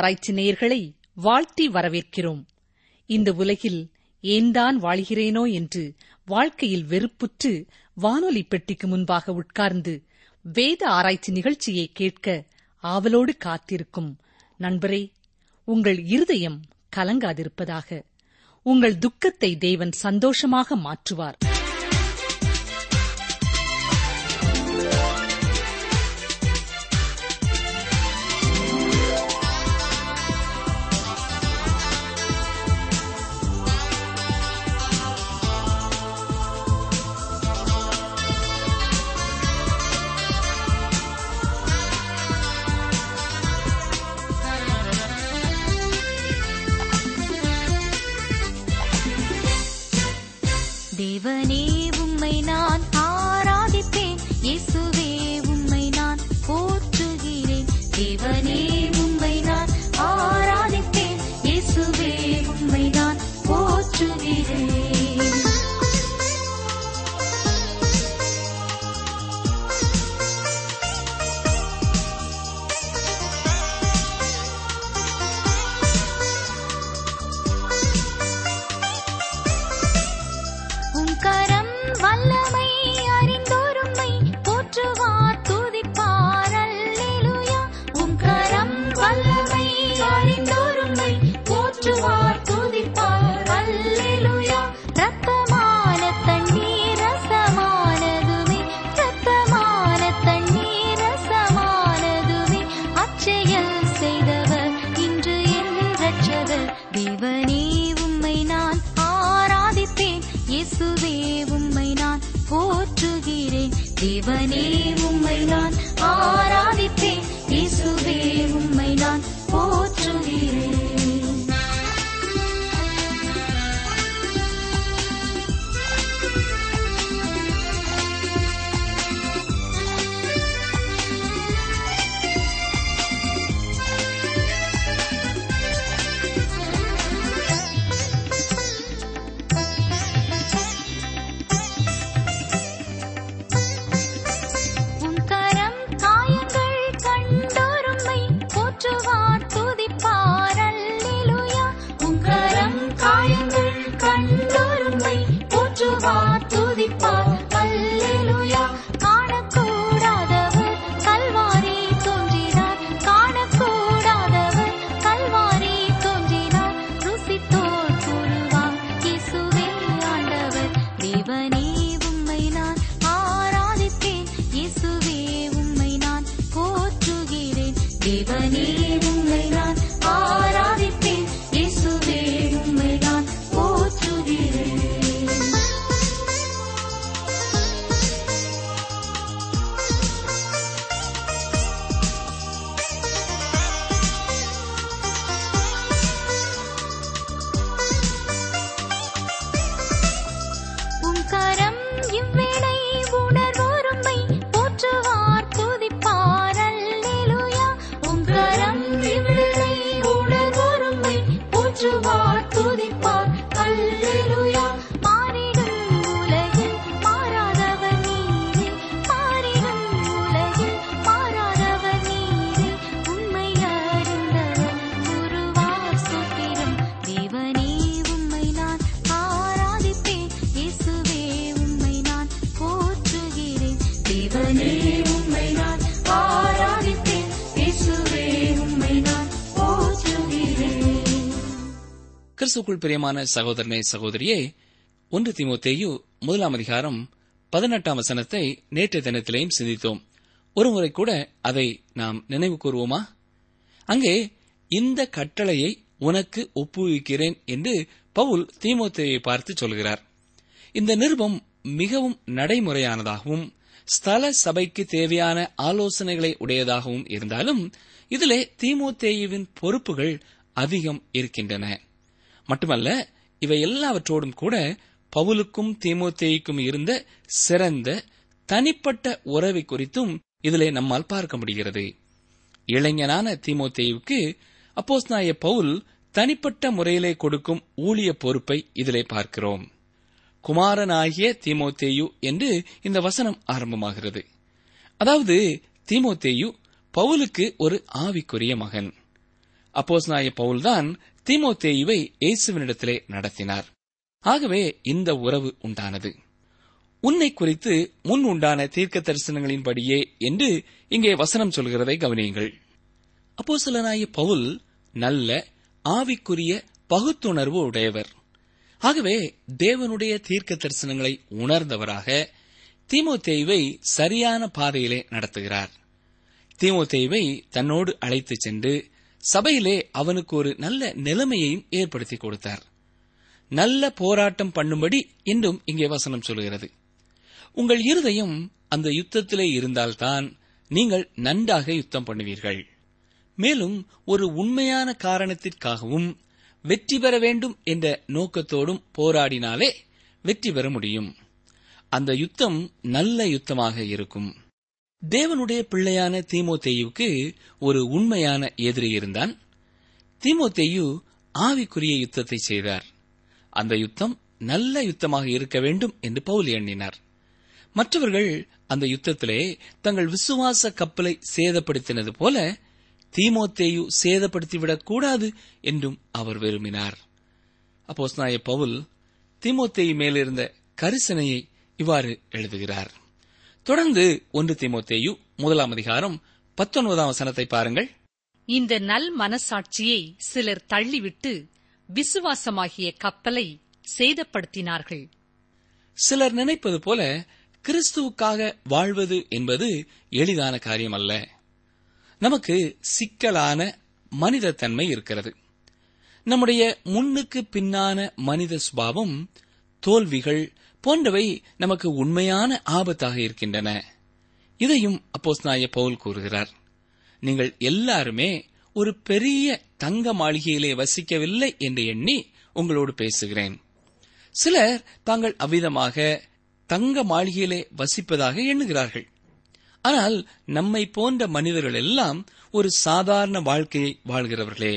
ஆராய்ச்சி நேயர்களை வாழ்த்தி வரவேற்கிறோம். இந்த உலகில் ஏன்தான் வாழ்கிறேனோ என்று வாழ்க்கையில் வெறுப்புற்று வானொலி பெட்டிக்கு முன்பாக உட்கார்ந்து வேத ஆராய்ச்சி நிகழ்ச்சியை கேட்க ஆவலோடு காத்திருக்கும். நண்பரே உங்கள் இருதயம் கலங்காதிருப்பதாக. உங்கள் துக்கத்தை தேவன் சந்தோஷமாக மாற்றுவார். தேவனே உம்மை கிறிஸ்துக்குள் பிரியமான சகோதரனே சகோதரியே ஒன்று திமுத்தேயு முதலாம் அதிகாரம் பதினெட்டாம் வசனத்தை நேற்றைய தினத்திலேயும் சிந்தித்தோம். ஒருமுறை கூட அதை நாம் நினைவு கூறுவோமா? அங்கே இந்த கட்டளையை உனக்கு ஒப்புவிக்கிறேன் என்று பவுல் திமுத்தேயை பார்த்து சொல்கிறார். இந்த நிருபம் மிகவும் நடைமுறையானதாகவும் ஸ்தல சபைக்கு தேவையான ஆலோசனைகளை உடையதாகவும் இருந்தாலும் இதிலே திமுத்தேயுவின் பொறுப்புகள் அதிகம் இருக்கின்றன. மட்டுமல்ல இவை எல்லாவற்றோடும் கூட பவுலுக்கும் தீமோத்தேய்க்கும் இருந்த சிறந்த தனிப்பட்ட உறவை குறித்தும் இதிலே நம்மால் பார்க்க முடிகிறது. இளைஞனான தீமோத்தேயுவுக்கு அப்போஸ்நாய பவுல் தனிப்பட்ட முறையிலே கொடுக்கும் ஊழிய பொறுப்பை இதிலே பார்க்கிறோம். குமாரனாகிய தீமோத்தேயு என்று இந்த வசனம் ஆரம்பமாகிறது. அதாவது தீமோத்தேயு பவுலுக்கு ஒரு ஆவிக்குரிய மகன். அப்போஸ்நாய பவுல்தான் தீமோத்தேயுவை இயேசுவினிடத்திலே நடத்தினார். ஆகவே இந்த உறவு உண்டானது. உன்னை குறித்து முன் உண்டான தீர்க்க தரிசனங்களின்படியே என்று இங்கே வசனம் சொல்கிறதை கவனியுங்கள். அப்போஸ்தலனாகிய பவுல் நல்ல ஆவிக்குரிய பகுத்துணர்வு உடையவர். ஆகவே தேவனுடைய தீர்க்க தரிசனங்களை உணர்ந்தவராக தீமோத்தேயுவை சரியான பாதையிலே நடத்துகிறார். தீமோத்தேயுவை தன்னோடு அழைத்துச் சென்று சபையிலே அவனுக்கு ஒரு நல்ல நிலைமையையும் ஏற்படுத்தி கொடுத்தார். நல்ல போராட்டம் பண்ணும்படி இன்றும் இங்கே வசனம் சொல்கிறது. உங்கள் இருதயம் அந்த யுத்தத்திலே இருந்தால்தான் நீங்கள் நன்றாக யுத்தம் பண்ணுவீர்கள். மேலும் ஒரு உண்மையான காரணத்திற்காகவும் வெற்றி பெற வேண்டும் என்ற நோக்கத்தோடும் போராடினாலே வெற்றி பெற முடியும். அந்த யுத்தம் நல்ல யுத்தமாக இருக்கும். தேவனுடைய பிள்ளையான தீமோத்தேயுவுக்கு ஒரு உண்மையான எதிரி இருந்தான். தீமோத்தேயு ஆவிக்குரிய யுத்தத்தை செய்தார். அந்த யுத்தம் நல்ல யுத்தமாக இருக்க வேண்டும் என்று பவுல் எண்ணினார். மற்றவர்கள் அந்த யுத்தத்திலே தங்கள் விசுவாச கப்பலை சேதப்படுத்தினது போல தீமோத்தேயு சேதப்படுத்திவிடக் கூடாது என்றும் அவர் விரும்பினார். அப்போஸ்நாய பவுல் தீமோத்தேயு மேலிருந்த கரிசனையை இவ்வாறு எழுதுகிறார். தொடர்ந்து ஒன்று தீமோத்தேயு முதலாம் அதிகாரம் பத்தொன்பதாம் வசனத்தை பாருங்கள். இந்த நல் மனசாட்சியை சிலர் தள்ளிவிட்டு விசுவாசமாகிய கப்பலை சேதப்படுத்தினார்கள். சிலர் நினைப்பது போல கிறிஸ்துவுக்காக வாழ்வது என்பது எளிதான காரியம் அல்ல நமக்கு சிக்கலான மனித தன்மை இருக்கிறது. நம்முடைய முன்னுக்கு பின்னான மனித சுபாவம் தோல்விகள் போன்றவை நமக்கு உண்மையான ஆபத்தாக இருக்கின்றன. இதையும் அப்போஸ்நாய பவுல் கூறுகிறார். நீங்கள் எல்லாருமே ஒரு பெரிய தங்க மாளிகையிலே வசிக்கவில்லை என்று எண்ணி உங்களோடு பேசுகிறேன். சிலர் தாங்கள் அவ்விதமாக தங்க மாளிகையிலே வசிப்பதாக எண்ணுகிறார்கள். ஆனால் நம்மை போன்ற மனிதர்கள் எல்லாம் ஒரு சாதாரண வாழ்க்கையை வாழ்கிறவர்களே.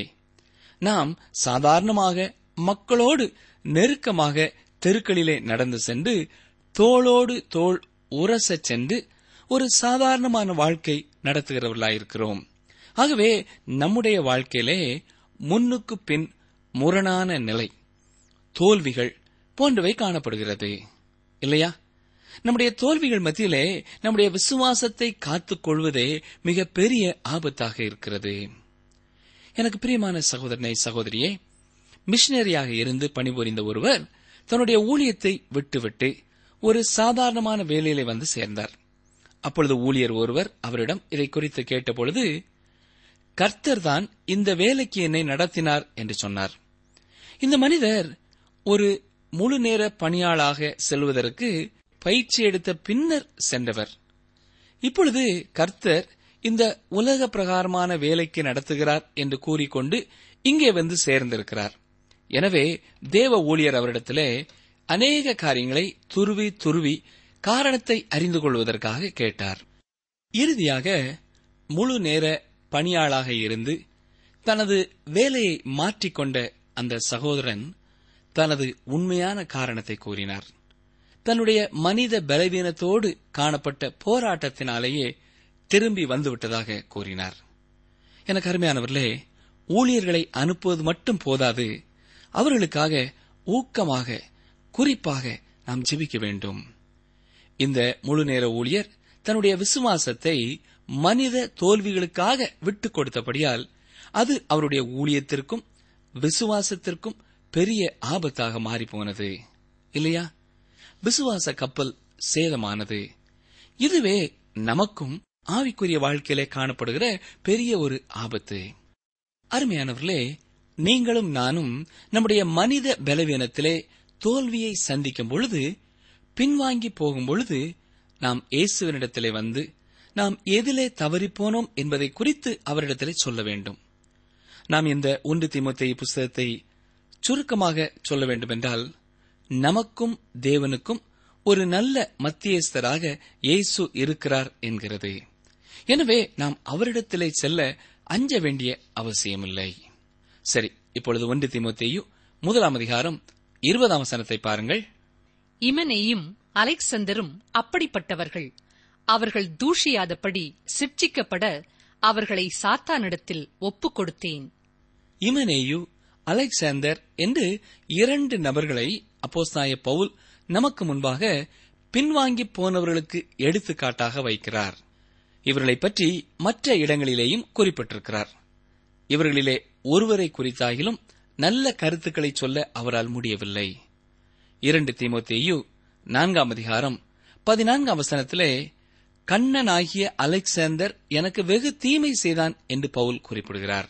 நாம் சாதாரணமாக மக்களோடு நெருக்கமாக தெருக்களிலே நடந்து சென்று தோளோடு தோள் உரசச் சென்று ஒரு சாதாரணமான வாழ்க்கை நடத்துகிறவர்களாயிருக்கிறோம். ஆகவே நம்முடைய வாழ்க்கையிலே முன்னுக்கு பின் முரணான நிலை தோல்விகள் போன்றவை காணப்படுகிறது. இல்லையா? நம்முடைய தோல்விகள் மத்தியிலே நம்முடைய விசுவாசத்தை காத்துக் கொள்வதே மிக பெரிய ஆபத்தாக இருக்கிறது. எனக்கு பிரியமான சகோதரனை சகோதரியே மிஷினரியாக இருந்து பணிபுரிந்த ஒருவர் தன்னுடைய ஊழியத்தை விட்டுவிட்டு ஒரு சாதாரணமான வேலையிலே வந்து சேர்ந்தார். அப்பொழுது ஊழியர் ஒருவர் அவரிடம் இதை குறித்து கேட்டபொழுது கர்த்தர் தான் இந்த வேலைக்கு என்னை நடத்தினார் என்று சொன்னார். இந்த மனிதர் ஒரு முழு நேர பணியாளாக செல்வதற்கு பயிற்சி எடுத்த பின்னர் சென்றவர். இப்பொழுது கர்த்தர் இந்த உலக பிரகாரமான வேலைக்கு நடத்துகிறார் என்று கூறிக்கொண்டு இங்கே வந்து சேர்ந்திருக்கிறார். எனவே தேவ ஊழியர் அவரிடத்திலே அநேக காரியங்களை துருவி துருவி காரணத்தை அறிந்து கொள்வதற்காக கேட்டார். இறுதியாக முழு நேர பணியாளாக இருந்து தனது வேலையை மாற்றிக்கொண்ட அந்த சகோதரன் தனது உண்மையான காரணத்தை கூறினார். தன்னுடைய மனித பலவீனத்தோடு காணப்பட்ட போராட்டத்தினாலேயே திரும்பி வந்துவிட்டதாக கூறினார். எனக்கு அருமையானவர்களே ஊழியர்களை அனுப்புவது மட்டும் போதாது அவர்களுக்காக ஊக்கமாக குறிப்பாக நாம் ஜெபிக்க வேண்டும். இந்த முழு நேர ஊழியர் தன்னுடைய விசுவாசத்தை மனித தோல்விகளுக்காக விட்டுக் கொடுத்தபடியால் அது அவருடைய ஊழியத்திற்கும் விசுவாசத்திற்கும் பெரிய ஆபத்தாக மாறிப்போனது. இல்லையா? விசுவாச கப்பல் சேதமானது. இதுவே நமக்கும் ஆவிக்குரிய வாழ்க்கையிலே காணப்படுகிற பெரிய ஒரு ஆபத்து. அருமையானவர்களே நீங்களும் நானும் நம்முடைய மனித பலவீனத்திலே தோல்வியை சந்திக்கும் பொழுது பின்வாங்கி போகும் பொழுது நாம் இயேசுவனிடத்திலே வந்து நாம் எதிலே தவறிப்போனோம் என்பதை குறித்து அவரிடத்திலே சொல்ல வேண்டும். நாம் இந்த ஒன்று திமுத்தை புஸ்தகத்தை சுருக்கமாக சொல்ல வேண்டுமென்றால் நமக்கும் தேவனுக்கும் ஒரு நல்ல மத்தியஸ்தராக இயேசு இருக்கிறார் என்கிறது. எனவே நாம் அவரிடத்திலே செல்ல அஞ்ச வேண்டிய அவசியமில்லை. சரி இப்பொழுது ஒன்று தீமோத்தேயு முதலாம் அதிகாரம் இருபதாம் வசனத்தை பாருங்கள். இமனேயும் அலெக்சந்தரும் அப்படிப்பட்டவர்கள். அவர்கள் தூஷியாதபடி சிட்சிக்கப்பட அவர்களை சாத்தானிடத்தில் ஒப்புக் கொடுத்தேன். இமனேயு அலெக்சாந்தர் என்று இரண்டு நபர்களை அப்போஸ்தாய பவுல் நமக்கு முன்பாக பின்வாங்கி போனவர்களுக்கு எடுத்துக்காட்டாக வைக்கிறார். இவர்களை பற்றி மற்ற இடங்களிலேயும் குறிப்பிட்டிருக்கிறார். இவர்களிலே ஒருவரை குறித்தாகிலும் நல்ல கருத்துக்களை சொல்ல அவரால் முடியவில்லை. இரண்டு தீமோத்தேயு நான்காம் அதிகாரம் பதினான்காம் வசனத்திலே கண்ணனாகிய அலெக்சாந்தர் எனக்கு வெகு தீமை செய்தான் என்று பவுல் குறிப்பிடுகிறார்.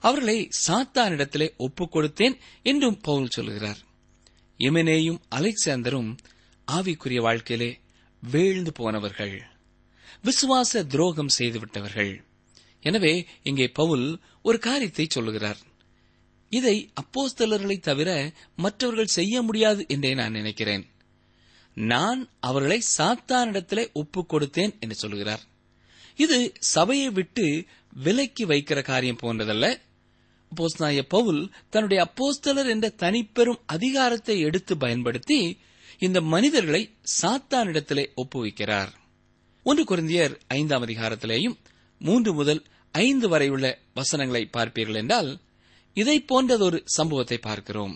அவர்களை சாத்தானிடத்திலே ஒப்புக் கொடுத்தேன் என்றும் பவுல் சொல்கிறார் எமினேயும் அலெக்சாந்தரும் ஆவிக்குரிய வாழ்க்கையிலே வீழ்ந்து போனவர்கள். விசுவாச துரோகம் செய்துவிட்டவர்கள். எனவே இங்கே பவுல் ஒரு காரியத்தை சொல்லுகிறார். இதை அப்போஸ்தலர்களை தவிர மற்றவர்கள் செய்ய முடியாது என்றே நான் நினைக்கிறேன். நான் அவர்களை சாத்தானிடத்திலே ஒப்புக் கொடுத்தேன் என்று சொல்கிறார் இது சபையை விட்டு விலக்கி வைக்கிற காரியம் போன்றதல்ல. அப்போஸ்தலனாகிய பவுல் தன்னுடைய அப்போஸ்தலர் என்ற தனிப்பெரும் அதிகாரத்தை எடுத்து பயன்படுத்தி இந்த மனிதர்களை சாத்தானிடத்திலே ஒப்புவிக்கிறார். ஒன்று குருந்தியர் ஐந்தாம் அதிகாரத்திலேயும் மூன்று முதல் ஐந்து வரை உள்ள வசனங்களை பார்ப்பீர்கள் என்றால் இதை போன்றதொரு சம்பவத்தை பார்க்கிறோம்.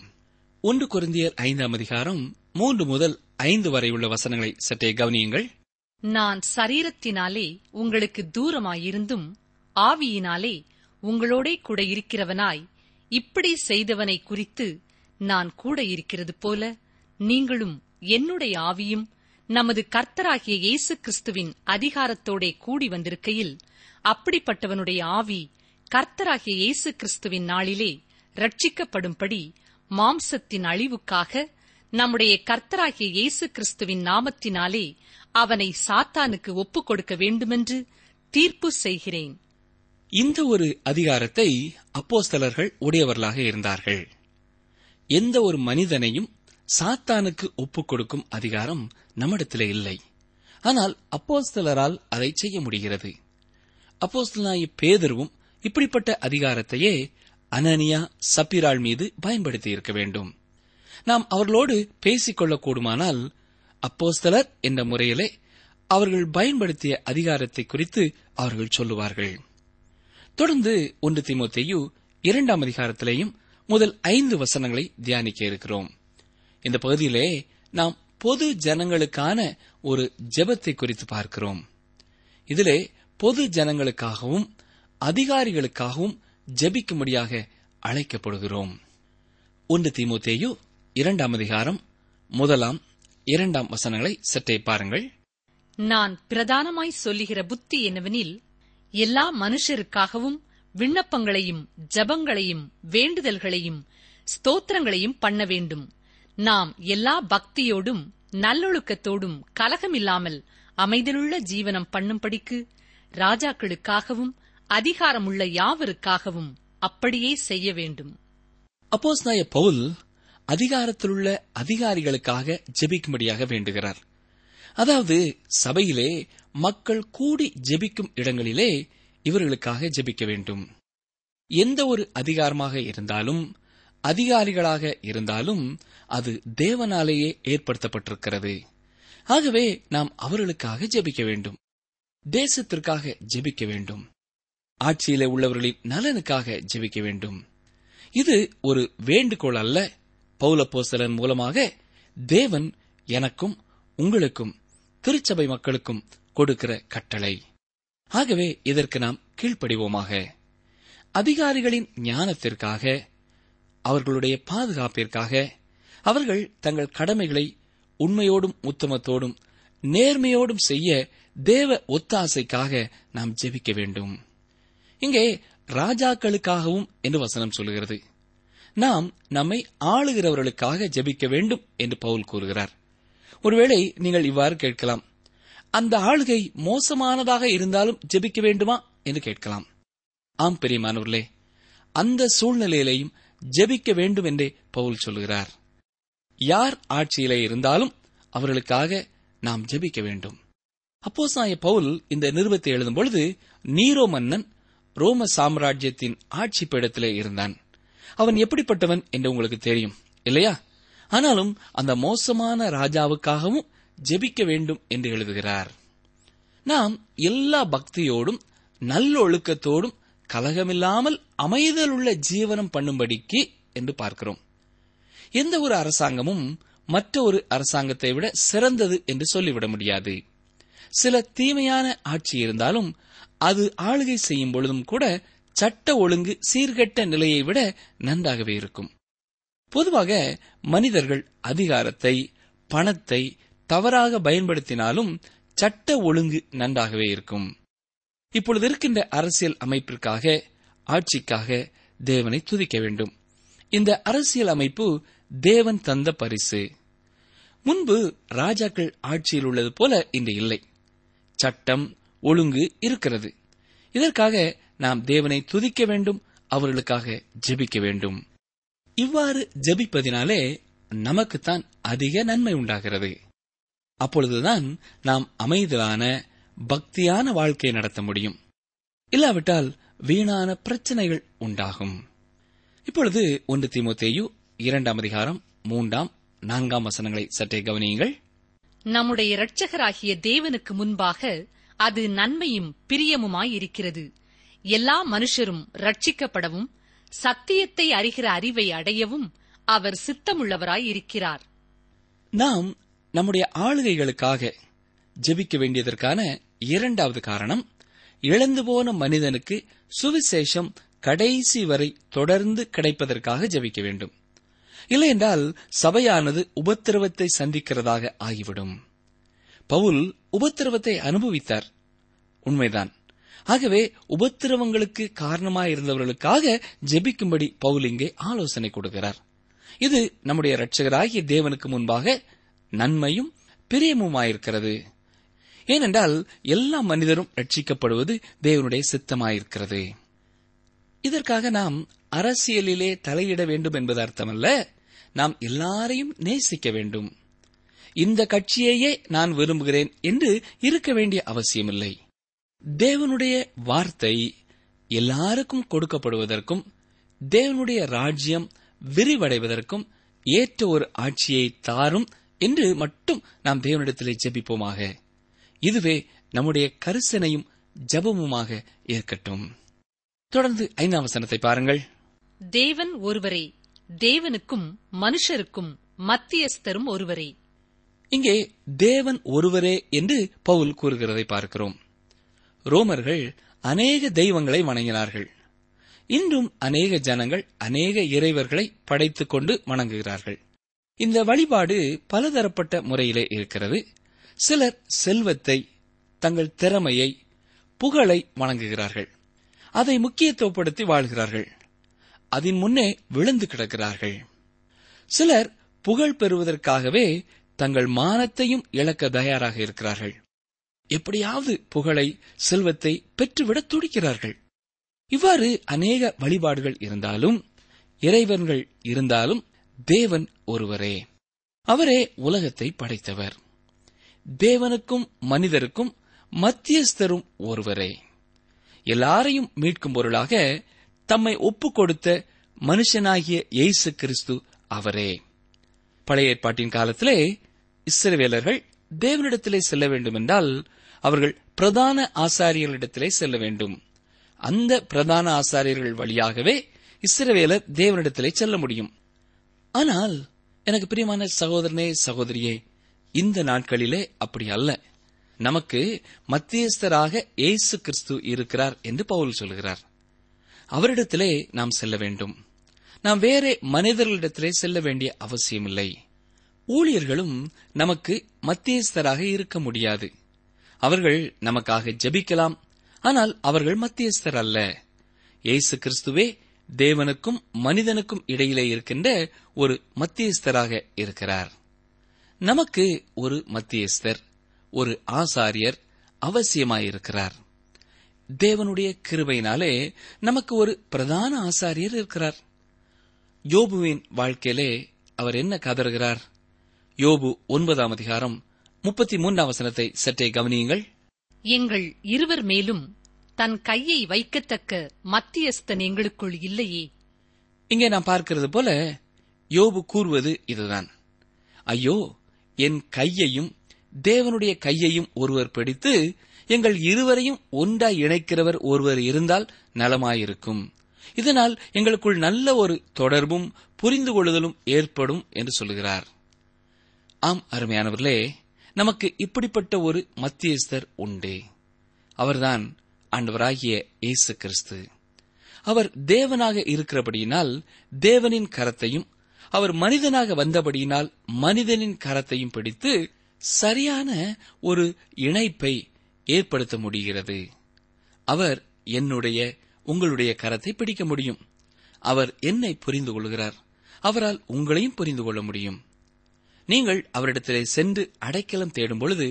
ஒன்று குருந்தியர் ஐந்தாம் அதிகாரம் மூன்று முதல் ஐந்து வரை உள்ள வசனங்களை சற்றே கவனியுங்கள். நான் சரீரத்தினாலே உங்களுக்கு தூரமாயிருந்தும் ஆவியினாலே உங்களோடே கூட இருக்கிறவனாய் இப்படி செய்தவனை குறித்து நான் கூட இருக்கிறது போல நீங்களும் என்னுடைய ஆவியும் நமது கர்த்தராகிய இயேசு கிறிஸ்துவின் அதிகாரத்தோடே கூடி வந்திருக்கையில் அப்படிப்பட்டவனுடைய ஆவி கர்த்தராகிய இயேசு கிறிஸ்துவின் நாளிலே ரட்சிக்கப்படும்படி மாம்சத்தின் அழிவுக்காக நம்முடைய கர்த்தராகிய இயேசு கிறிஸ்துவின் நாமத்தினாலே அவனை சாத்தானுக்கு ஒப்புக் கொடுக்க வேண்டுமென்று தீர்ப்பு செய்கிறேன். இந்த ஒரு அதிகாரத்தை அப்போஸ்தலர்கள் உடையவர்களாக இருந்தார்கள். எந்த ஒரு மனிதனையும் சாத்தானுக்கு ஒப்புக் கொடுக்கும் அதிகாரம் நம்மிடத்திலே இல்லை. ஆனால் அப்போஸ்தலரால் அதை செய்ய முடிகிறது. அப்போஸ்தலாய பேதர்வும் இப்படிப்பட்ட அதிகாரத்தையே அனனியா சப்பிராள் மீது பயன்படுத்தி இருக்க வேண்டும். நாம் அவர்களோடு பேசிக் கொள்ளக்கூடுமானால் அப்போஸ்தலர் என்ற முறையிலே அவர்கள் பயன்படுத்திய அதிகாரத்தை குறித்து அவர்கள் சொல்லுவார்கள். தொடர்ந்து ஒன்று திமுத்தையு இரண்டாம் அதிகாரத்திலேயும் முதல் ஐந்து வசனங்களை தியானிக்க இருக்கிறோம். இந்த பகுதியிலே நாம் பொது ஜனங்களுக்கான ஒரு ஜெபத்தை குறித்து பார்க்கிறோம். இதிலே பொது ஜனங்களுக்காகவும் அதிகாரிகளுக்காகவும் ஜெபிக்கும்படியாக அழைக்கப்படுகிறோம். ஒன்று திமுத்தேயு இரண்டாம் அதிகாரம் முதலாம் இரண்டாம் வசனங்களை சற்றே பாருங்கள். நான் பிரதானமாய் சொல்லுகிற புத்தி என்னவெனில் எல்லா மனுஷருக்காகவும் விண்ணப்பங்களையும் ஜபங்களையும் வேண்டுதல்களையும் ஸ்தோத்திரங்களையும் பண்ண வேண்டும். நாம் எல்லா பக்தியோடும் நல்லொழுக்கத்தோடும் கலகமில்லாமல் அமைதலுள்ள ஜீவனம் பண்ணும்படிக்கு ராஜாக்களுக்காகவும் அதிகாரமுள்ள யாவருக்காகவும் அப்படியே செய்ய வேண்டும். அப்போஸ்தலனாகிய பவுல் அதிகாரத்திலுள்ள அதிகாரிகளுக்காக ஜெபிக்கும்படியாக வேண்டுகிறார். அதாவது சபையிலே மக்கள் கூடி ஜெபிக்கும் இடங்களிலே இவர்களுக்காக ஜெபிக்க வேண்டும். எந்த ஒரு அதிகாரமாக இருந்தாலும் அதிகாரிகளாக இருந்தாலும் அது தேவனாலேயே ஏற்படுத்தப்பட்டிருக்கிறது. ஆகவே நாம் அவர்களுக்காக ஜெபிக்க வேண்டும். தேசத்திற்காக ஜெபிக்க வேண்டும். ஆட்சியிலே உள்ளவர்களின் நலனுக்காக ஜெபிக்க வேண்டும். இது ஒரு வேண்டுகோள் அல்ல. பௌலப்போசலன் மூலமாக தேவன் எனக்கும் உங்களுக்கும் திருச்சபை மக்களுக்கும் கொடுக்கிற கட்டளை. ஆகவே இதற்கு நாம் கீழ்ப்படிவோமாக. அதிகாரிகளின் ஞானத்திற்காக அவர்களுடைய பாதுகாப்பிற்காக அவர்கள் தங்கள் கடமைகளை உண்மையோடும் உத்தமத்தோடும் நேர்மையோடும் செய்ய தேவ ஒத்தாசைக்காக நாம் ஜெபிக்க வேண்டும். இங்கே ராஜாக்களுக்காகவும் என்று வசனம் சொல்கிறது. நாம் நம்மை ஆளுகிறவர்களுக்காக ஜெபிக்க வேண்டும் என்று பவுல் கூறுகிறார். ஒருவேளை நீங்கள் இவ்வாறு கேட்கலாம். அந்த ஆளுகை மோசமானதாக இருந்தாலும் ஜெபிக்க வேண்டுமா என்று கேட்கலாம். ஆம் பெரியமானவர்களே அந்த சூழ்நிலையிலேயும் ஜெபிக்க வேண்டும் என்றே பவுல் சொல்கிறார். யார் ஆட்சியிலே இருந்தாலும் அவர்களுக்காக நாம் ஜெபிக்க வேண்டும். அப்போசாய பவுல் இந்த நிருபத்தை எழுதும் பொழுது நீரோ மன்னன் ரோம சாம்ராஜ்யத்தின் ஆட்சி பீடத்திலே இருந்தான். அவன் எப்படிப்பட்டவன் என்று உங்களுக்கு தெரியும் இல்லையா? ஆனாலும் அந்த மோசமான ராஜாவுக்காகவும் ஜெபிக்க வேண்டும் என்று எழுதுகிறார். நாம் எல்லா பக்தியோடும் நல்லொழுக்கத்தோடும் கலகமில்லாமல் அமைதலுள்ள ஜீவனம் பண்ணும்படிக்கு என்று பார்க்கிறோம். எந்த ஒரு அரசாங்கமும் மற்ற ஒரு அரசாங்கத்தை விட சிறந்தது என்று சொல்லிவிட முடியாது. சில தீமையான ஆட்சி இருந்தாலும் அது ஆளுகை செய்யும் பொழுதும் கூட சட்ட ஒழுங்கு சீர்கெட்ட நிலையை விட நன்றாகவே இருக்கும். பொதுவாக மனிதர்கள் அதிகாரத்தை பணத்தை தவறாக பயன்படுத்தினாலும் சட்ட ஒழுங்கு நன்றாகவே இருக்கும். இப்பொழுது இருக்கின்ற அரசியல் அமைப்பிற்காக ஆட்சிக்காக தேவனை துதிக்க வேண்டும். இந்த அரசியல் அமைப்பு தேவன் தந்த பரிசு. முன்பு ராஜாக்கள் ஆட்சியில் உள்ளது போல இன்று இல்லை. சட்டம் ஒழுங்கு இருக்கிறது. இதற்காக நாம் தேவனை துதிக்க வேண்டும் அவர்களுக்காக ஜெபிக்க வேண்டும். இவ்வாறு ஜெபிப்பதினாலே நமக்குத்தான் அதிக நன்மை உண்டாகிறது. அப்பொழுதுதான் நாம் அமைதலான பக்தியான வாழ்க்கை நடத்த முடியும். இல்லாவிட்டால் வீணான பிரச்சனைகள் உண்டாகும். இப்பொழுது ஒன்று திமுத்தேயு இரண்டாம் அதிகாரம் மூன்றாம் நான்காம் வசனங்களை சற்றே கவனியுங்கள். நம்முடைய இரட்சகராகிய தேவனுக்கு முன்பாக அது நன்மையும் பிரியமுமாயிருக்கிறது. எல்லா மனுஷரும் ரட்சிக்கப்படவும் சத்தியத்தை அறிகிற அறிவை அடையவும் அவர் சித்தமுள்ளவராயிருக்கிறார். நாம் நம்முடைய ஆளுகைகளுக்காக ஜெபிக்க வேண்டியதற்கான இரண்டாவது காரணம் இழந்து போன மனிதனுக்கு சுவிசேஷம் கடைசி வரை தொடர்ந்து கிடைப்பதற்காக ஜெபிக்க வேண்டும். இல்லையென்றால் சபையானது உபத்திரவத்தை சந்திக்கிறதாக ஆகிவிடும். பவுல் உபத்திரவத்தை அனுபவித்தார். உண்மைதான். ஆகவே உபத்திரவங்களுக்கு காரணமாயிருந்தவர்களுக்காக ஜெபிக்கும்படி பவுல் இங்கே ஆலோசனை கொடுக்கிறார். இது நம்முடைய இரட்சகராகிய தேவனுக்கு முன்பாக நன்மையும் பிரியமுமாயிருக்கிறது. ஏனென்றால் எல்லா மனிதரும் ரட்சிக்கப்படுவது தேவனுடைய சித்தமாயிருக்கிறது. இதற்காக நாம் அரசியலிலே தலையிட வேண்டும் என்பது அர்த்தமல்ல. நாம் எல்லாரையும் நேசிக்க வேண்டும். இந்த கட்சியையே நான் விரும்புகிறேன் என்று இருக்க வேண்டிய அவசியமில்லை. தேவனுடைய வார்த்தை எல்லாருக்கும் கொடுக்கப்படுவதற்கும் தேவனுடைய ராஜ்யம் விரிவடைவதற்கும் ஏற்ற ஒரு ஆட்சியை தாரும் என்று மட்டும் நாம் தேவனிடத்திலே ஜெபிப்போமாக. இதுவே நம்முடைய கரிசனையும் ஜபமுமாக இருக்கட்டும் தொடர்ந்து ஐந்தாம் வசனத்தை பாருங்கள். தேவன் ஒருவரே தேவனுக்கும் மனுஷருக்கும் மத்தியஸ்தரும் ஒருவரே. இங்கே தேவன் ஒருவரே என்று பவுல் கூறுகிறதை பார்க்கிறோம். ரோமர்கள் அநேக தெய்வங்களை வணங்கினார்கள். இன்றும் அநேக ஜனங்கள் அநேக இறைவர்களை படைத்துக் கொண்டு வணங்குகிறார்கள். இந்த வழிபாடு பலதரப்பட்ட முறையிலே இருக்கிறது. சிலர் செல்வத்தை தங்கள் திறமையை புகழை வணங்குகிறார்கள். அதை முக்கியத்துவப்படுத்தி வாழ்கிறார்கள். அதன் முன்னே விழுந்து கிடக்கிறார்கள். சிலர் புகழ் பெறுவதற்காகவே தங்கள் மானத்தையும் இழக்க தயாராக இருக்கிறார்கள். எப்படியாவது புகழை செல்வத்தை பெற்றுவிட துடிக்கிறார்கள். இவ்வாறு அநேக வழிபாடுகள் இருந்தாலும் இறைவன்கள் இருந்தாலும் தேவன் ஒருவரே. அவரே உலகத்தை படைத்தவர். தேவனுக்கும் மனிதருக்கும் மத்தியஸ்தரும் ஒருவரே. எல்லாரையும் மீட்கும் பொருளாக தம்மை ஒப்புக் கொடுத்த மனுஷனாகிய இயேசு கிறிஸ்து அவரே. பழைய ஏற்பாட்டின் காலத்திலே இஸ்ரவேலர்கள் தேவனிடத்திலே செல்ல வேண்டும் என்றால் அவர்கள் பிரதான ஆசாரியர்களிடத்திலே செல்ல வேண்டும். அந்த பிரதான ஆசாரியர்கள் வழியாகவே இஸ்ரவேலர் தேவனிடத்திலே செல்ல முடியும். ஆனால் எனக்கு பிரியமான சகோதரனே சகோதரியே இந்த நாட்களிலே அப்படி அல்ல. நமக்கு மத்தியஸ்தராக இயேசு கிறிஸ்து இருக்கிறார் என்று பவுல் சொல்கிறார். அவரிடத்திலே நாம் செல்ல வேண்டும். நாம் வேறே மனிதர்களிடத்திலே செல்ல வேண்டிய அவசியமில்லை. ஊழியர்களும் நமக்கு மத்தியஸ்தராக இருக்க முடியாது. அவர்கள் நமக்காக ஜெபிக்கலாம் ஆனால் அவர்கள் மத்தியஸ்தர் அல்ல. இயேசு கிறிஸ்துவே தேவனுக்கும் மனிதனுக்கும் இடையிலே இருக்கின்ற ஒரு மத்தியஸ்தராக இருக்கிறார். நமக்கு ஒரு மத்தியஸ்தர் ஒரு ஆசாரியர் அவசியமாயிருக்கிறார். தேவனுடைய கிருபையினாலே நமக்கு ஒரு பிரதான ஆசாரியர் இருக்கிறார். யோபுவின் வாழ்க்கையிலே அவர் என்ன கதறுகிறார்? யோபு ஒன்பதாம் அதிகாரம் முப்பத்தி மூன்றாம் வசனத்தை சற்றே கவனியுங்கள். எங்கள் இருவர் மேலும் தன் கையை வைக்கத்தக்க மத்தியஸ்தன் எங்களுக்குள் இல்லையே. இங்கே நாம் பார்க்கிறது போல யோபு கூறுவது இதுதான். ஐயோ என் கையையும் தேவனுடைய கையையும் ஒருவர் பிடித்து எங்கள் இருவரையும் ஒன்றாய் இணைக்கிறவர் ஒருவர் இருந்தால் நலமாயிருக்கும். இதனால் எங்களுக்குள் நல்ல ஒரு தொடர்பும் புரிந்து கொள்ளுதலும் ஏற்படும் என்று சொல்கிறார். ஆம் அருமையானவர்களே நமக்கு இப்படிப்பட்ட ஒரு மத்தியஸ்தர் உண்டே. அவர்தான் ஆண்டவராகிய இயேசு கிறிஸ்து. அவர் தேவனாக இருக்கிறபடியினால் தேவனின் கரத்தையும் அவர் மனிதனாக வந்தபடியினால் மனிதனின் கரத்தையும் பிடித்து சரியான ஒரு இணைப்பை ஏற்படுத்த முடிகிறது. அவர் என்னுடைய உங்களுடைய கரத்தை பிடிக்க முடியும். அவர் என்னை புரிந்து கொள்கிறார். அவரால் உங்களையும் புரிந்து கொள்ள முடியும். நீங்கள் அவரிடத்திலே சென்று அடைக்கலம் தேடும் பொழுது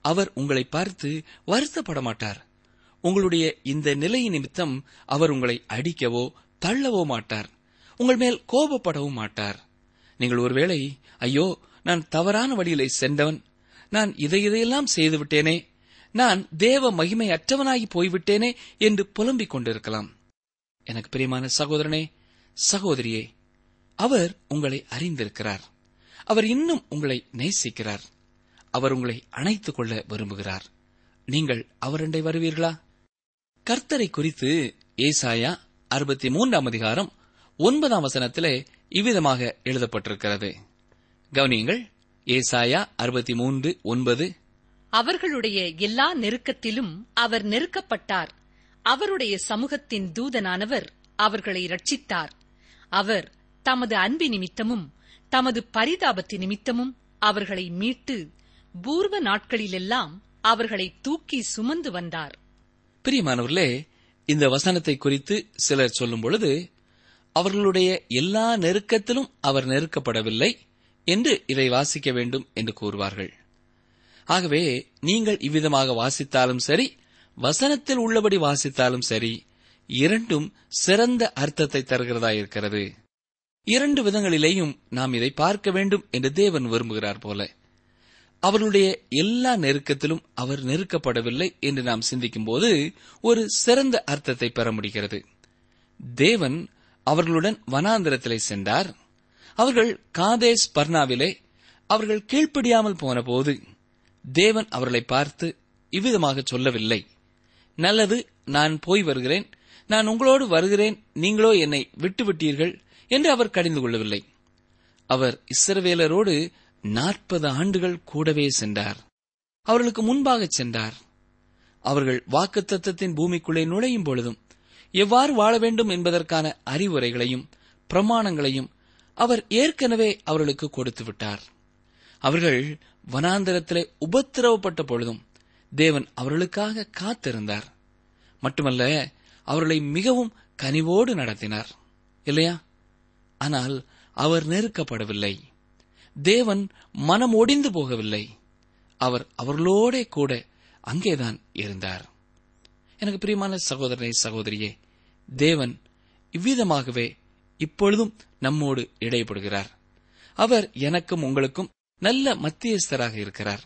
அவர் உங்களை பார்த்து வருத்தப்பட மாட்டார். உங்களுடைய இந்த நிலை நிமித்தம் அவர் உங்களை அடிக்கவோ தள்ளவோ மாட்டார். உங்கள் மேல் கோபப்படவும் மாட்டார். நீங்கள் ஒருவேளை ஐயோ நான் தவறான வழியிலே சென்றவன். நான் இதை இதையெல்லாம் செய்துவிட்டேனே. நான் தேவ மகிமை அற்றவனாகி போய்விட்டேனே என்று புலம்பிக் கொண்டிருக்கலாம். எனக்கு பிரியமான சகோதரனே சகோதரியே அவர் உங்களை அறிந்திருக்கிறார். அவர் இன்னும் உங்களை நேசிக்கிறார். அவர் உங்களை அணைத்துக் கொள்ள விரும்புகிறார். நீங்கள் அவரண்டை வருவீர்களா? கர்த்தரை குறித்து ஏசாயா அறுபத்தி மூன்றாம் அதிகாரம் ஒன்பதாம் வசனத்திலே இவ்விதமாக எழுதப்பட்டிருக்கிறது. கவனியுங்கள் ஏசாயா அறுபத்தி மூன்று ஒன்பது அவர்களுடைய எல்லா நெருக்கத்திலும் அவர் நெருக்கப்பட்டார். அவருடைய சமூகத்தின் தூதனானவர் அவர்களை ரட்சித்தார் அவர் தமது அன்பு நிமித்தமும் தமது பரிதாபத்து நிமித்தமும் அவர்களை மீட்டு பூர்வ நாட்களிலெல்லாம் அவர்களை தூக்கி சுமந்து வந்தார். பிரியமானவர்களே இந்த வசனத்தை குறித்து சிலர் சொல்லும் பொழுது அவர்களுடைய எல்லா நெருக்கத்திலும் அவர் நெருக்கப்படவில்லை என்று இதை வாசிக்க வேண்டும் என்று கூறுவார்கள். ஆகவே நீங்கள் இவ்விதமாக வாசித்தாலும் சரி வசனத்தில் உள்ளபடி வாசித்தாலும் சரி இரண்டும் சிறந்த அர்த்தத்தை தருகிறதா இருக்கிறது. இரண்டு விதங்களிலேயும் நாம் இதை பார்க்க வேண்டும் என்று தேவன் விரும்புகிறார் போல. அவர்களுடைய எல்லா நெருக்கத்திலும் அவர் நெருக்கப்படவில்லை என்று நாம் சிந்திக்கும்போது ஒரு சிறந்த அர்த்தத்தை பெற முடிகிறது. தேவன் அவர்களுடன் வனாந்திரத்திலே சென்றார். அவர்கள் காதேஸ் பர்னாவிலே அவர்கள் கீழ்ப்படியாமல் போனபோது தேவன் அவர்களை பார்த்து இவ்விதமாக சொல்லவில்லை. நல்லது நான் போய் வருகிறேன். நான் உங்களோடு வருகிறேன். நீங்களோ என்னை விட்டுவிட்டீர்கள் என்று அவர் கடிந்து கொள்ளவில்லை. அவர் இஸ்ரவேலரோடு நாற்பது ஆண்டுகள் கூடவே சென்றார். அவர்களுக்கு முன்பாக சென்றார். அவர்கள் வாக்குத்தத்தின் பூமிக்குள்ளே நுழையும் பொழுதும் எவ்வாறு வாழ வேண்டும் என்பதற்கான அறிவுரைகளையும் பிரமாணங்களையும் அவர் ஏற்கனவே அவர்களுக்கு கொடுத்து விட்டார். அவர்கள் வனாந்தரத்திலே உபத்திரவப்பட்ட பொழுதும் தேவன் அவர்களுக்காக காத்திருந்தார். மட்டுமல்ல அவர்களை மிகவும் கனிவோடு நடத்தினார். இல்லையா? ஆனால் அவர் நெருக்கப்படவில்லை. தேவன் மனம் ஒடிந்து போகவில்லை. அவர் அவர்களோடே கூட அங்கேதான் இருந்தார். எனக்கு பிரியமான சகோதரனை சகோதரியே தேவன் இவ்விதமாகவே இப்பொழுதும் நம்மோடு இடைப்படுகிறார். அவர் எனக்கும் உங்களுக்கும் நல்ல மத்தியஸ்தராக இருக்கிறார்.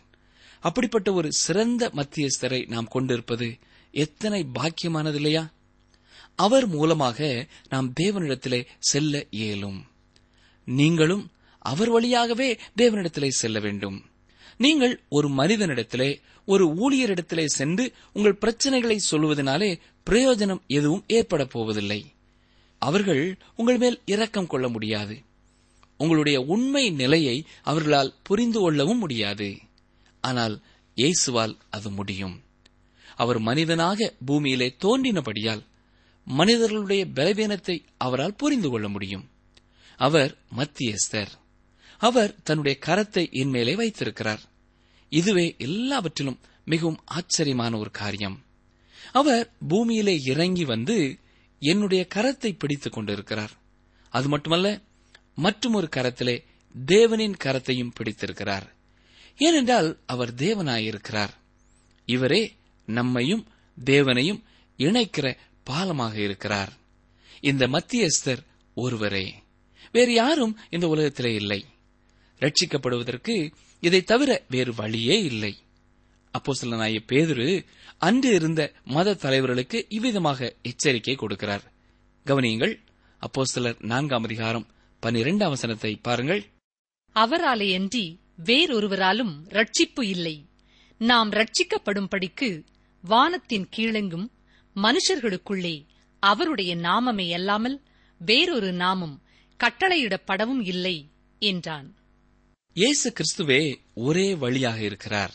அப்படிப்பட்ட ஒரு சிறந்த மத்தியஸ்தரை நாம் கொண்டிருப்பது எத்தனை பாக்கியமானது இல்லையா? அவர் மூலமாக நாம் தேவனிடத்திலே செல்ல இயலும். நீங்களும் அவர் வழியாகவே தேவனிடத்திலே செல்ல வேண்டும். நீங்கள் ஒரு மனிதனிடத்திலே ஒரு ஊழியரிடத்திலே சென்று உங்கள் பிரச்சனைகளை சொல்வதனாலே பிரயோஜனம் எதுவும் ஏற்பட போவதில்லை. அவர்கள் உங்கள் மேல் இரக்கம் கொள்ள முடியாது. உங்களுடைய உண்மை நிலையை அவர்களால் புரிந்து கொள்ளவும் முடியாது. ஆனால் இயேசுவால் அது முடியும். அவர் மனிதனாக பூமியிலே தோன்றினபடியால் மனிதர்களுடைய பலவீனத்தை அவரால் புரிந்து கொள்ள முடியும். அவர் மத்தியஸ்தர். அவர் தன்னுடைய கரத்தை இன்மேலே வைத்திருக்கிறார். இதுவே எல்லாவற்றிலும் மிகவும் ஆச்சரியமான ஒரு காரியம். அவர் பூமியிலே இறங்கி வந்து என்னுடைய கரத்தை பிடித்துக் கொண்டிருக்கிறார். அது மட்டுமல்ல மற்றும் ஒரு கரத்திலே தேவனின் கரத்தையும் பிடித்திருக்கிறார். ஏனென்றால் அவர் தேவனாயிருக்கிறார். இவரே நம்மையும் தேவனையும் இணைக்கிற பாலமாக இருக்கிறார். இந்த மத்தியஸ்தர் ஒருவரே. வேறு யாரும் இந்த உலகத்திலே இல்லை. ரட்சிக்கப்படுவதற்கு இதை தவிர வேறு வழியே இல்லை. அப்போ சில பேதுரு அன்று இருந்த மத தலைவர்களுக்கு இவ்விதமாக எச்சரிக்கை கொடுக்கிறார். கவனியுங்கள் அப்போ சிலர் நான்காம் அதிகாரம் பன்னிரெண்டாம் வசனத்தை பாருங்கள். அவராலேயன்றி வேறொருவராலும் ரட்சிப்பு இல்லை. நாம் ரட்சிக்கப்படும்படிக்கு வானத்தின் கீழெங்கும் மனுஷர்களுக்குள்ளே அவருடைய நாமமே அல்லாமல் வேறொரு நாமம் கட்டளையிடப்படவும் இல்லை என்றான். இயேசு கிறிஸ்துவே ஒரே வழியாக இருக்கிறார்.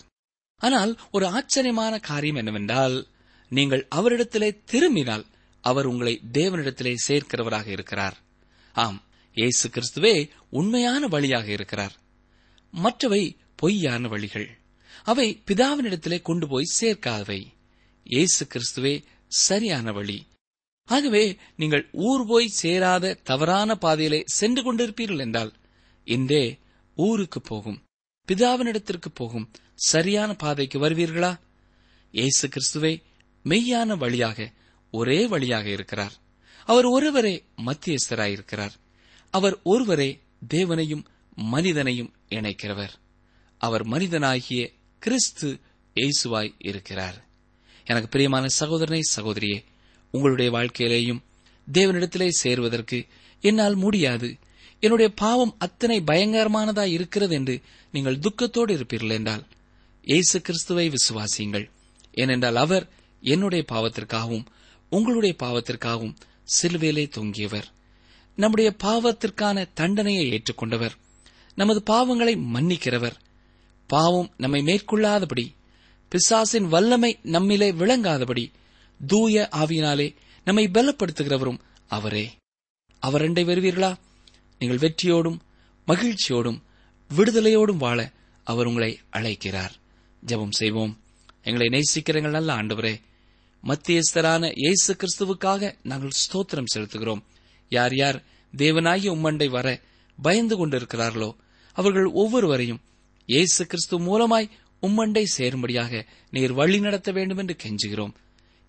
ஆனால் ஒரு ஆச்சரியமான காரியம் என்னவென்றால் நீங்கள் அவரிடத்திலே திரும்பினால் அவர் உங்களை தேவனிடத்திலே சேர்க்கிறவராக இருக்கிறார். ஆம் இயேசு கிறிஸ்துவே உண்மையான வழியாக இருக்கிறார். மற்றவை பொய்யான வழிகள். அவை பிதாவினிடத்திலே கொண்டு போய் சேர்க்காதவை. இயேசு கிறிஸ்துவே சரியான வழி. ஆகவே நீங்கள் ஊர் போய் சேராத தவறான பாதையிலே சென்று கொண்டிருப்பீர்கள் என்றால் இன்றே ஊருக்கு போகும் பிதாவினிடத்திற்கு போகும் சரியான பாதைக்கு வருவீர்களா? இயேசு கிறிஸ்துவே மெய்யான வழியாக ஒரே வழியாக இருக்கிறார். அவர் ஒருவரே மத்தியஸ்தராயிருக்கிறார். அவர் ஒருவரே தேவனையும் மனிதனையும் இணைக்கிறவர். அவர் மனிதனாகிய கிறிஸ்து இயேசுவாய் இருக்கிறார். எனக்கு பிரியமான சகோதரனை சகோதரியே உங்களுடைய வாழ்க்கையிலேயும் தேவனிடத்திலே சேருவதற்கு என்னால் முடியாது. என்னுடைய பாவம் அத்தனை பயங்கரமானதாய் இருக்கிறது என்று நீங்கள் துக்கத்தோடு இருப்பீர்கள் என்றால் இயேசு கிறிஸ்துவை விசுவாசியுங்கள். ஏனென்றால் அவர் என்னுடைய பாவத்திற்காகவும் உங்களுடைய பாவத்திற்காகவும் சிலுவையிலே தொங்கியவர். நம்முடைய பாவத்திற்கான தண்டனையை ஏற்றுக்கொண்டவர். நமது பாவங்களை மன்னிக்கிறவர். பாவம் நம்மை மேற்கொள்ளாதபடி பிசாசின் வல்லமை நம்மிலே விளங்காதபடி தூய ஆவியினாலே நம்மை பலப்படுத்துகிறவரும் அவரே. அவர் ரெண்டை வருவீர்களா நீங்கள் வெற்றியோடும் மகிழ்ச்சியோடும் விடுதலையோடும் வாழ அவர் உங்களை அழைக்கிறார். ஜெபம் செய்வோம். எங்களை நேசிக்கிறங்கள் நல்ல ஆண்டவரே மத்தியஸ்தரான இயேசு கிறிஸ்துவுக்காக நாங்கள் ஸ்தோத்திரம் செலுத்துகிறோம். யார் யார் தேவனாகிய உம்மண்டை வர பயந்து கொண்டிருக்கிறார்களோ அவர்கள் ஒவ்வொருவரையும் இயேசு கிறிஸ்து மூலமாய் உம்மண்டை சேரும்படியாக நீர் வழி நடத்த வேண்டும் என்று கெஞ்சுகிறோம்.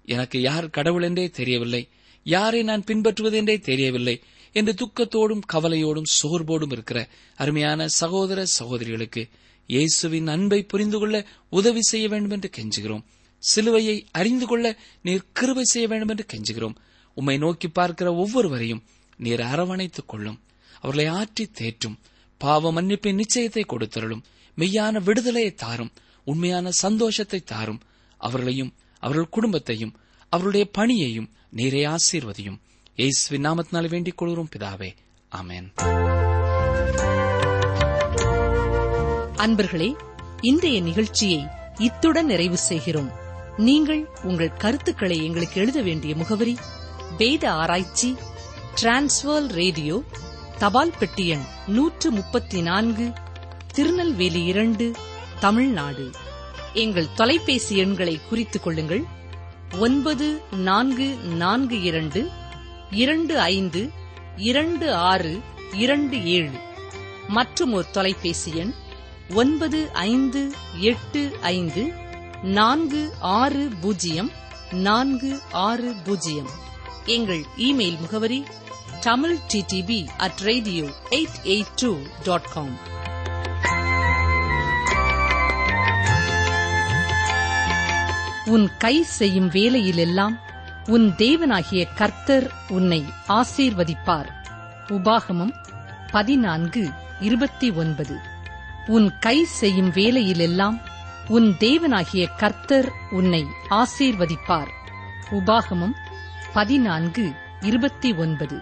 எனக்கு யார் கடவுள் என்றே தெரியவில்லை யாரை நான் பின்பற்றுவது என்றே தெரியவில்லை என்று துக்கத்தோடும் கவலையோடும் சோர்வோடும் இருக்கிற அருமையான சகோதர சகோதரிகளுக்கு இயேசுவின் அன்பை புரிந்து கொள்ள உதவி செய்ய வேண்டும் என்று கெஞ்சுகிறோம். சிலுவையை அறிந்து கொள்ள நீர் கிருபை செய்ய வேண்டும் என்று கெஞ்சுகிறோம். உம்மை நோக்கி பார்க்கிற ஒவ்வொருவரையும் நீர் அரவணைத்துக் கொள்ளும். அவர்களை ஆற்றி தேற்றும். பாவ மன்னிப்பின் நிச்சயத்தை கொடுத்தருளும். மெய்யான விடுதலையை தாரும். உண்மையான சந்தோஷத்தை தாரும். அவர்களையும் அவர்கள் குடும்பத்தையும் அவருடைய பணியையும் நீரே ஆசீர்வதியும். இயேசுவின் நாமத்தினால் வேண்டிக் கொள்கிறோம் பிதாவே. ஆமென். அன்பர்களே இன்றைய நிகழ்ச்சியை இத்துடன் நிறைவு செய்கிறோம். நீங்கள் உங்கள் கருத்துக்களை எங்களுக்கு எழுத வேண்டிய முகவரி வேத ஆராய்ச்சி டிரான்ஸ்வர் ரேடியோ தபால் பெட்டி எண் நூற்று முப்பத்தி நான்கு திருநெல்வேலி இரண்டு தமிழ்நாடு. எங்கள் தொலைபேசி எண்களை குறித்துக் கொள்ளுங்கள். ஒன்பது நான்கு நான்கு இரண்டு இரண்டு ஐந்து இரண்டு ஆறு இரண்டு ஏழு. மற்றும் ஒரு தொலைபேசி எண் ஒன்பது ஐந்து எட்டு ஐந்து நான்கு ஆறு பூஜ்ஜியம் நான்கு ஆறு பூஜ்ஜியம். எங்கள் இமெயில் முகவரி Tamil DTP at radio eight eight two dot com உன் கை செய்யும் வேலையிலெல்லாம் உன் தேவனாகிய கர்த்தர் உன்னை ஆசீர்வதிப்பார். உபாகமம் பதினான்கு இருபத்தி ஒன்பது. உன் கை செய்யும் வேலையிலெல்லாம் உன் தேவனாகிய கர்த்தர் உன்னை ஆசீர்வதிப்பார். உபாகமம் பதினான்கு இருபத்தி ஒன்பது.